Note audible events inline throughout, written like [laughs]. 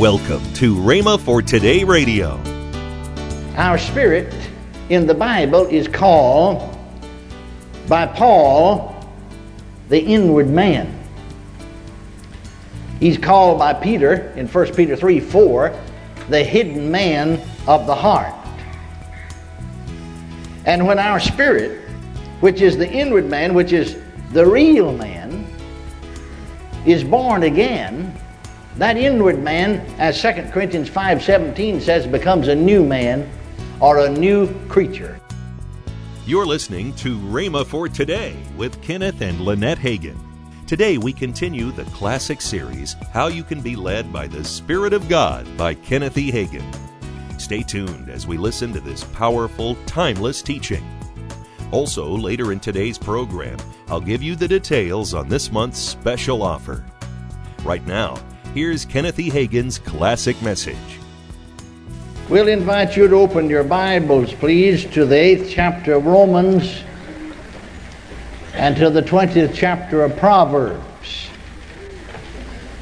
Welcome to Rhema for Today Radio. Our spirit in the Bible is called by Paul the inward man. He's called by Peter in 1 Peter 3 4 the hidden man of the heart. And when our spirit, which is the inward man, which is the real man, is born again, that inward man, as 2 Corinthians 5:17 says, becomes a new man or a new creature. You're listening to Rhema for Today with Kenneth and Lynette Hagin. Today we continue the classic series, How You Can Be Led by the Spirit of God by Kenneth E. Hagin. Stay tuned as we listen to this powerful, timeless teaching. Also, later in today's program, I'll give you the details on this month's special offer. Right now, here's Kenneth E. Hagin's classic message. We'll invite you to open your Bibles, please, to the eighth chapter of Romans and to the 20th chapter of Proverbs.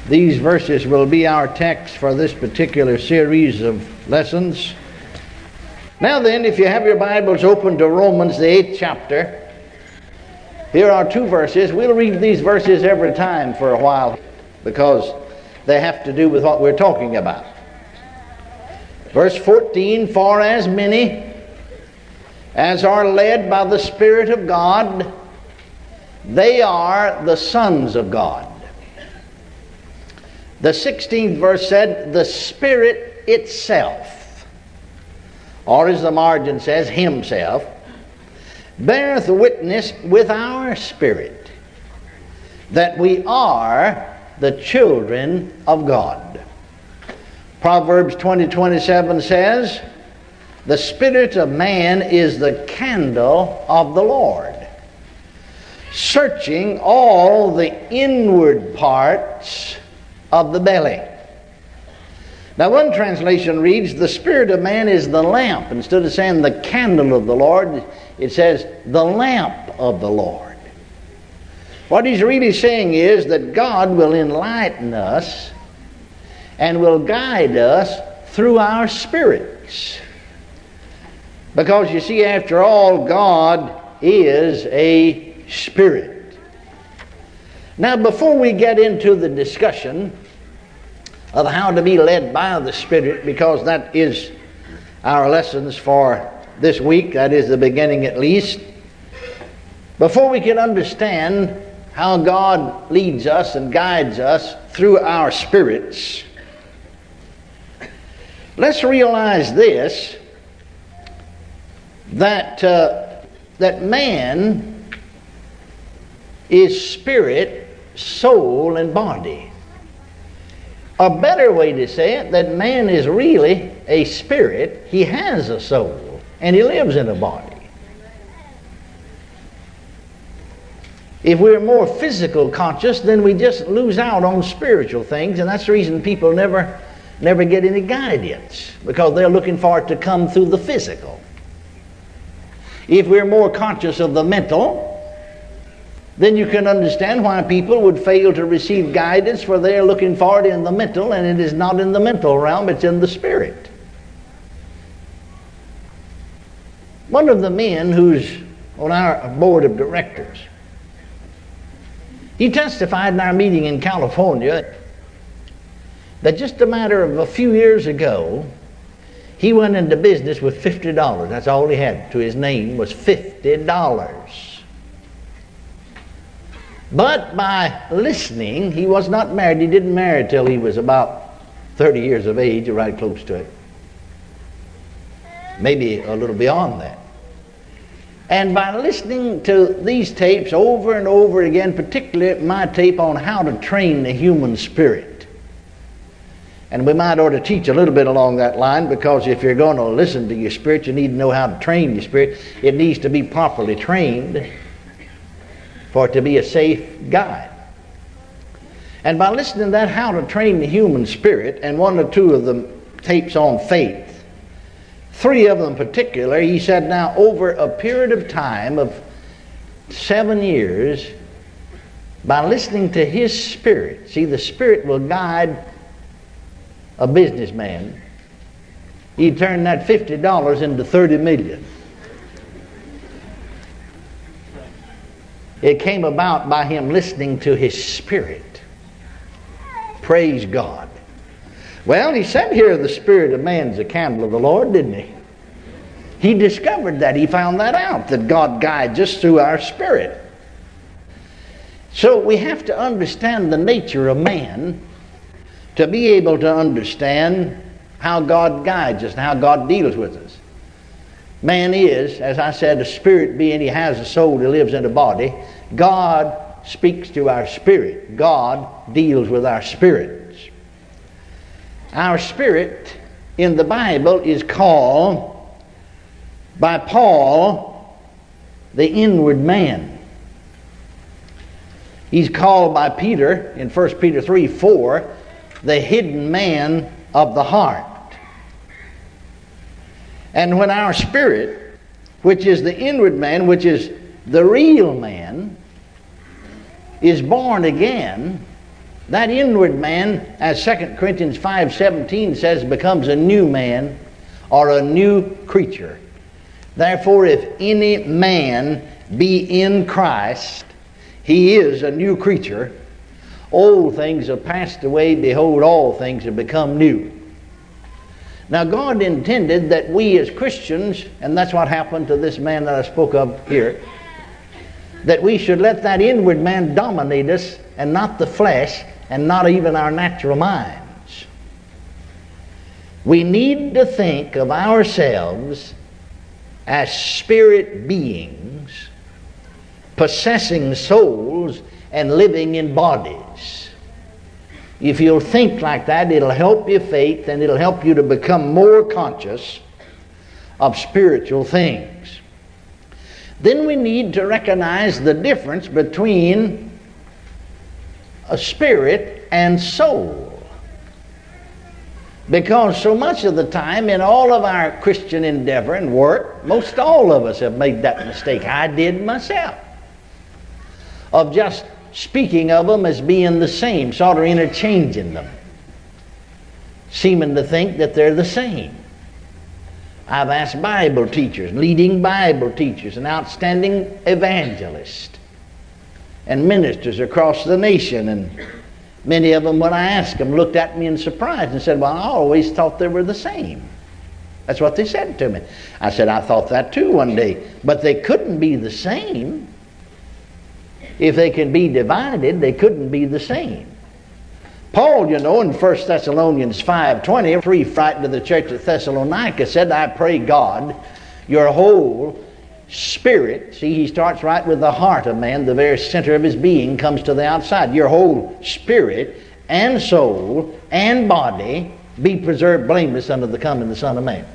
These verses will be our text for this particular series of lessons. Now, then, if you have your Bibles open to Romans, the eighth chapter, here are two verses. We'll read these verses every time for a while because they have to do with what we're talking about. Verse 14 For as many as are led by the Spirit of God, they are the sons of God. The 16th verse said, The Spirit itself, or as the margin says, Himself, beareth witness with our spirit that we are the children of God. Proverbs 20 27 says, The spirit of man is the candle of the Lord, searching all the inward parts of the belly. Now, one translation reads, The Spirit of man is the lamp. Instead of saying the candle of the Lord, it says the lamp of the Lord. What he's really saying is that God will enlighten us and will guide us through our spirits. Because you see, after all, God is a spirit. Now, before we get into the discussion of how to be led by the Spirit, because that is our lessons for this week, that is the beginning at least, before we can understand how God leads us and guides us through our spirits, let's realize this that, uh, that man is spirit, soul, and body. A better way to say it, that man is really a spirit, he has a soul, and he lives in a body. If we're more physical conscious, then we just lose out on spiritual things, and that's the reason people never, never get any guidance because they're looking for it to come through the physical. If we're more conscious of the mental, then you can understand why people would fail to receive guidance, for they're looking for it in the mental, and it is not in the mental realm, it's in the spirit. One of the men who's on our board of directors he testified in our meeting in California that just a matter of a few years ago, he went into business with $50. That's all he had to his name was $50. But by listening, he was not married. He didn't marry till he was about 30 years of age, right close to it. Maybe a little beyond that. And by listening to these tapes over and over again, particularly my tape on how to train the human spirit, and we might ought to teach a little bit along that line because if you're going to listen to your spirit, you need to know how to train your spirit. It needs to be properly trained for it to be a safe guide. And by listening to that, how to train the human spirit, and one or two of the tapes on faith, three of them in particular, he said, now over a period of time of seven years, by listening to his spirit, see, the spirit will guide a businessman, he turned that $50 into 30 million. It came about by him listening to his spirit. Praise God. Well, he said here the spirit of man's a candle of the Lord, didn't he? He discovered that. He found that out, that God guides us through our spirit. So we have to understand the nature of man to be able to understand how God guides us and how God deals with us. Man is, as I said, a spirit being. He has a soul that lives in a body. God speaks to our spirit. God deals with our spirits. Our spirit in the Bible is called by Paul the inward man. He's called by Peter in 1 Peter 3 4 the hidden man of the heart. And when our spirit, which is the inward man, which is the real man, is born again, that inward man, as 2 Corinthians 5:17 says, becomes a new man or a new creature. Therefore, if any man be in Christ, he is a new creature. Old things have passed away, behold, all things have become new. Now, God intended that we as Christians, and that's what happened to this man that I spoke of here, that we should let that inward man dominate us and not the flesh and not even our natural minds. We need to think of ourselves as spirit beings possessing souls and living in bodies. If you'll think like that, it'll help your faith and it'll help you to become more conscious of spiritual things. Then we need to recognize the difference between a spirit and soul. Because so much of the time in all of our Christian endeavor and work, most all of us have made that mistake. I did myself. Of just speaking of them as being the same, sort of interchanging them, seeming to think that they're the same. I've asked Bible teachers, leading Bible teachers, and outstanding evangelists, and ministers across the nation, and many of them, when I asked them, looked at me in surprise and said, Well, I always thought they were the same. That's what they said to me. I said, I thought that too one day, but they couldn't be the same if they can be divided, they couldn't be the same. Paul, you know, in 1 Thessalonians 5.20, three frightened to the church at Thessalonica, said, I pray God, your whole spirit, see, he starts right with the heart of man, the very center of his being comes to the outside. Your whole spirit and soul and body be preserved blameless unto the coming of the Son of Man.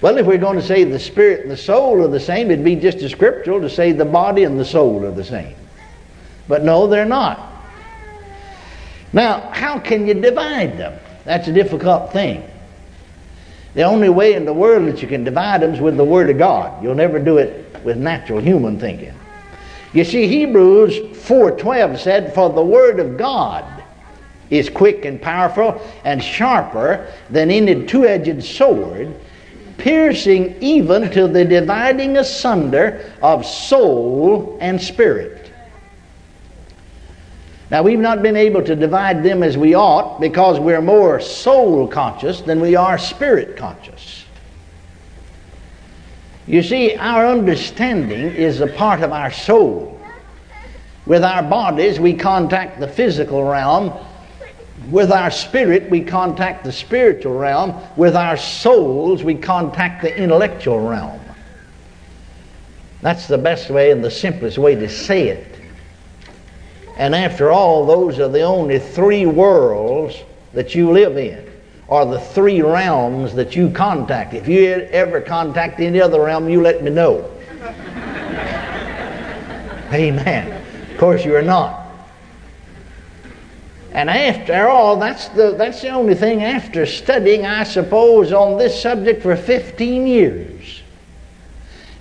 Well, if we're going to say the spirit and the soul are the same, it'd be just as scriptural to say the body and the soul are the same. But no, they're not. Now, how can you divide them? That's a difficult thing. The only way in the world that you can divide them is with the Word of God. You'll never do it with natural human thinking. You see, Hebrews 4.12 said, For the Word of God is quick and powerful and sharper than any two-edged sword, piercing even to the dividing asunder of soul and spirit. Now, we've not been able to divide them as we ought because we're more soul conscious than we are spirit conscious. You see, our understanding is a part of our soul. With our bodies, we contact the physical realm with our spirit, we contact the spiritual realm. With our souls, we contact the intellectual realm. That's the best way and the simplest way to say it. And after all, those are the only three worlds that you live in, or the three realms that you contact. If you ever contact any other realm, you let me know. [laughs] Amen. Of course, you are not. And after all, that's the, that's the only thing after studying, I suppose, on this subject for 15 years.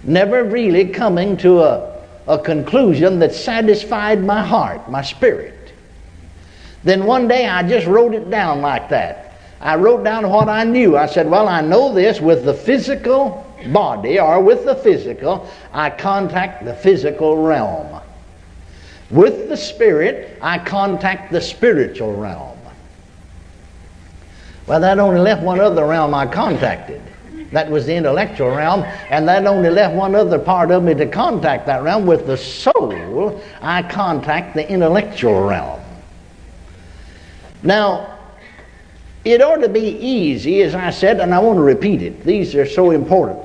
Never really coming to a, a conclusion that satisfied my heart, my spirit. Then one day I just wrote it down like that. I wrote down what I knew. I said, Well, I know this with the physical body or with the physical, I contact the physical realm. With the spirit, I contact the spiritual realm. Well, that only left one other realm I contacted. That was the intellectual realm, and that only left one other part of me to contact that realm. With the soul, I contact the intellectual realm. Now, it ought to be easy, as I said, and I want to repeat it. These are so important.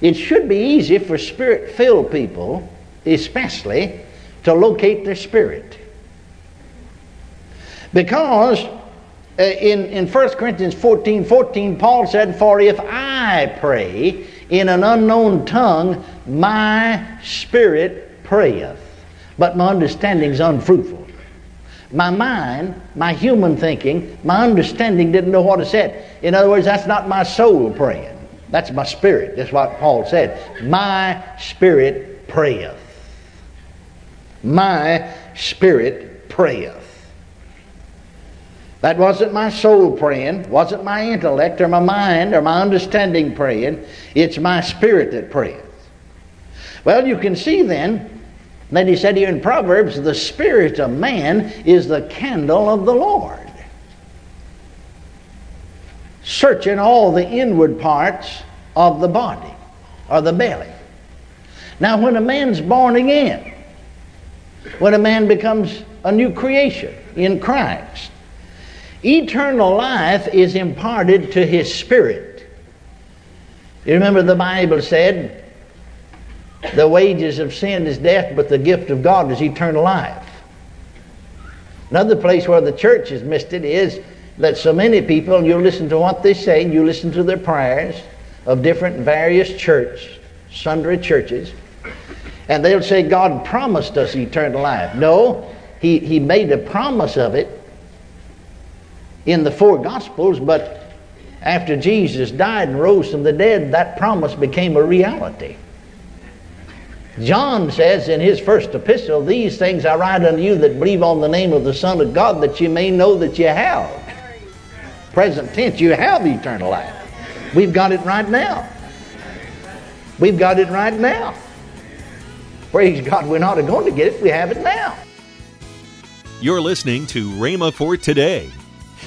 It should be easy for spirit filled people, especially, to locate their spirit. Because uh, in, in 1 Corinthians 14 14, Paul said, For if I pray in an unknown tongue, my spirit prayeth, but my understanding is unfruitful. My mind, my human thinking, my understanding didn't know what to said. In other words, that's not my soul praying. That's my spirit. That's what Paul said. My spirit prayeth. My spirit prayeth. That wasn't my soul praying, wasn't my intellect or my mind or my understanding praying. It's my spirit that prayeth. Well, you can see then that he said here in Proverbs, the spirit of man is the candle of the Lord searching all the inward parts of the body or the belly. Now, when a man's born again, when a man becomes a new creation in Christ, eternal life is imparted to his spirit. You remember the Bible said, the wages of sin is death, but the gift of God is eternal life. Another place where the church has missed it is that so many people, you listen to what they say, you listen to their prayers of different various church, sundry churches, and they'll say God promised us eternal life. No, he, he made a promise of it in the four Gospels, but after Jesus died and rose from the dead, that promise became a reality. John says in his first epistle, These things I write unto you that believe on the name of the Son of God, that you may know that you have present tense, you have eternal life. We've got it right now. We've got it right now. Praise God, we're not going to get it, we have it now. You're listening to Rhema for today.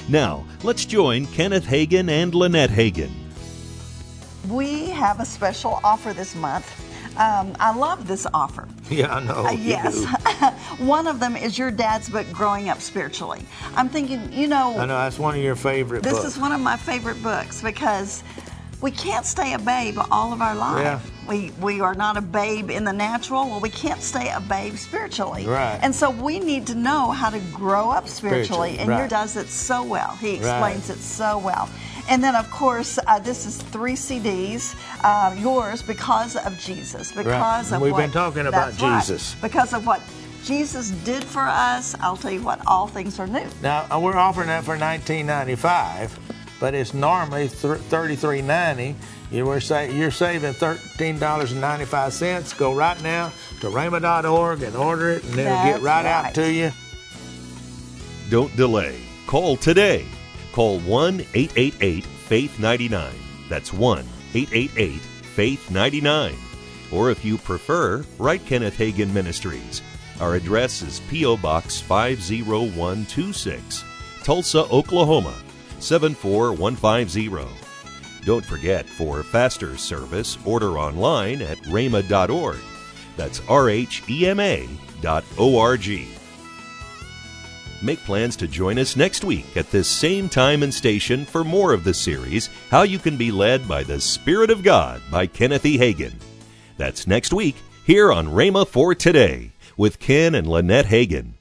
Now, let's join Kenneth Hagin and Lynette Hagin. We have a special offer this month um, I love this offer. [laughs] Yeah, I know. Uh, yes. [laughs] one of them is your dad's book, Growing Up Spiritually. I'm thinking, you know. I know, that's one of your favorite books. this books. is one of my favorite books because we can't stay a babe all of our life. Yeah. We, we are not a babe in the natural. Well, we can't stay a babe spiritually. Right. And so we need to know how to grow up spiritually. Spiritually, and right. your does it so well. He explains Right. it so well. And then, of course, uh, this is three CDs, uh, yours because of Jesus. Because of We've what, been talking about that's right. Jesus. Because of what Jesus did for us. I'll tell you what, all things are new. Now uh, we're offering that for 19.95, but it's normally th- 33.90. You were say you're saving $13.95. Go right now to rhema.org and order it, and it'll get That's right, out to you. Don't delay. Call today. Call 1 888 Faith 99. That's 1 888 Faith 99. Or if you prefer, write Kenneth Hagin Ministries. Our address is P.O. Box 50126, Tulsa, Oklahoma 74150. Don't forget, for faster service, order online at rhema.org. That's R H E M A dot O R G. Make plans to join us next week at this same time and station for more of the series, How You Can Be Led by the Spirit of God by Kenneth E. Hagin. That's next week here on Rhema for Today with Ken and Lynette Hagin.